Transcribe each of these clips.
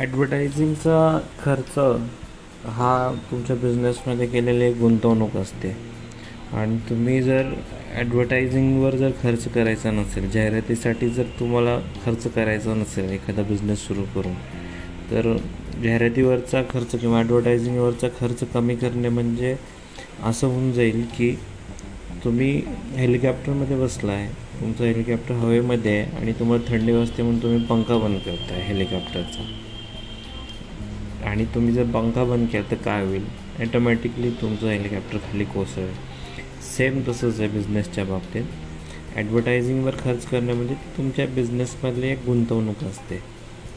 ॲडव्हर्टायझिंगचा खर्च हा तुमच्या बिझनेसमध्ये केलेली एक गुंतवणूक असते. आणि तुम्ही जर ॲडव्हर्टायझिंगवर जर खर्च करायचा नसेल जाहिरातीसाठी जर तुम्हाला खर्च करायचा नसेल एखादा बिझनेस सुरू करून तर जाहिरातीवरचा खर्च किंवा ॲडव्हर्टायझिंगवरचा खर्च कमी करणे म्हणजे असं होऊन जाईल की तुम्ही हेलिकॉप्टरमध्ये बसला आहे तुमचं हेलिकॉप्टर हवेमध्ये आहे आणि तुम्हाला थंडी वाजते म्हणून तुम्ही पंखा बंद करताय हेलिकॉप्टरचा. आणि तुम्ही जर पंखा बंद केला तर काय होईल? ॲटोमॅटिकली तुमचं हेलिकॉप्टर खाली कोसळेल. सेम तसंच आहे बिझनेसच्या बाबतीत. ॲडव्हर्टायझिंगवर खर्च करणं म्हणजे तुमच्या बिझनेसमधली एक गुंतवणूक असते.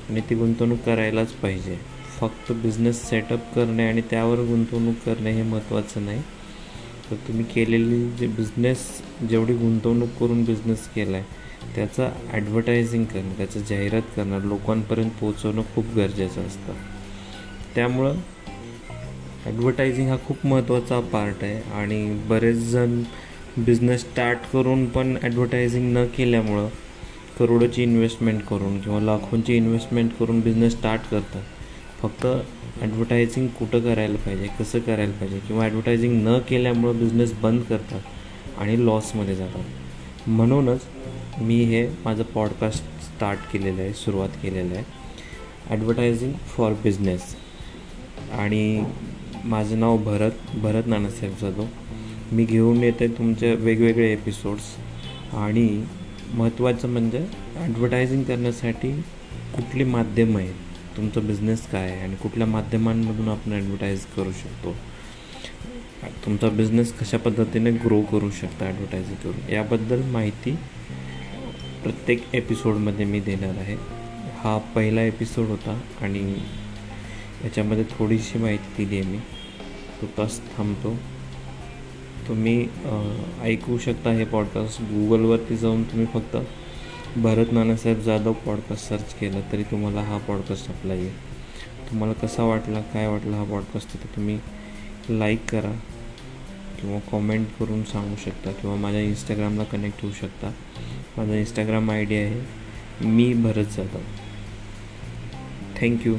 आणि ती गुंतवणूक करायलाच पाहिजे. फक्त बिझनेस सेटअप करणे आणि त्यावर गुंतवणूक करणे हे महत्त्वाचं नाही. तर तुम्ही केलेली जे बिझनेस जेवढी गुंतवणूक करून बिझनेस केला आहे त्याचं ॲडव्हर्टायझिंग करणं त्याचं जाहिरात करणं लोकांपर्यंत पोहोचवणं खूप गरजेचं असतं. त्यामुळं ॲडव्हर्टायझिंग हा खूप महत्त्वाचा पार्ट आहे. आणि बरेच जण बिझनेस स्टार्ट करून पण ॲडव्हर्टायझिंग न केल्यामुळं करोडोची इन्व्हेस्टमेंट करून किंवा लाखोंची इन्व्हेस्टमेंट करून बिझनेस स्टार्ट करतात. फक्त ॲडव्हर्टायझिंग कुठं करायला पाहिजे कसं करायला पाहिजे किंवा ॲडव्हर्टायझिंग न केल्यामुळं बिझनेस बंद करतात आणि लॉसमध्ये जातात. म्हणूनच मी हे माझं पॉडकास्ट स्टार्ट केलेलं आहे सुरुवात केलेलं आहे. ॲडव्हर्टायझिंग फॉर बिझनेस आणि माझं नाव भरत भरत नानासाहेब जाधव. मी घेऊन येते तुमचे वेगवेगळे एपिसोड्स आणि महत्त्वाचं म्हणजे ॲडव्हर्टायझिंग करण्यासाठी कुठली माध्यमं आहेत तुमचा बिझनेस काय आहे? आणि कुठल्या माध्यमांमधून आपण ॲडव्हर्टाईज करू शकतो? तुमचा बिझनेस कशा पद्धतीने ग्रो करू शकता ॲडव्हर्टायझिंग करून? याबद्दल माहिती प्रत्येक एपिसोडमध्ये मी देणार आहे. हा पहिला एपिसोड होता आणि याच्यामध्ये थोडीशी माहिती दिली आहे मी. तो तास थांबतो. तुम्ही ऐकू शकता हे पॉडकास्ट गुगलवरती जाऊन तुम्ही फक्त भरत नानासाहेब जाधव पॉडकास्ट सर्च केलं तरी तुम्हाला हा पॉडकास्ट आपला येईल. तुम्हाला कसा वाटला काय वाटला हा पॉडकास्ट तर तुम्ही लाईक करा किंवा कॉमेंट करून सांगू शकता किंवा माझ्या इंस्टाग्रामला कनेक्ट होऊ शकता. माझा इंस्टाग्राम आय डी आहे मी भरत जाधव. थँक्यू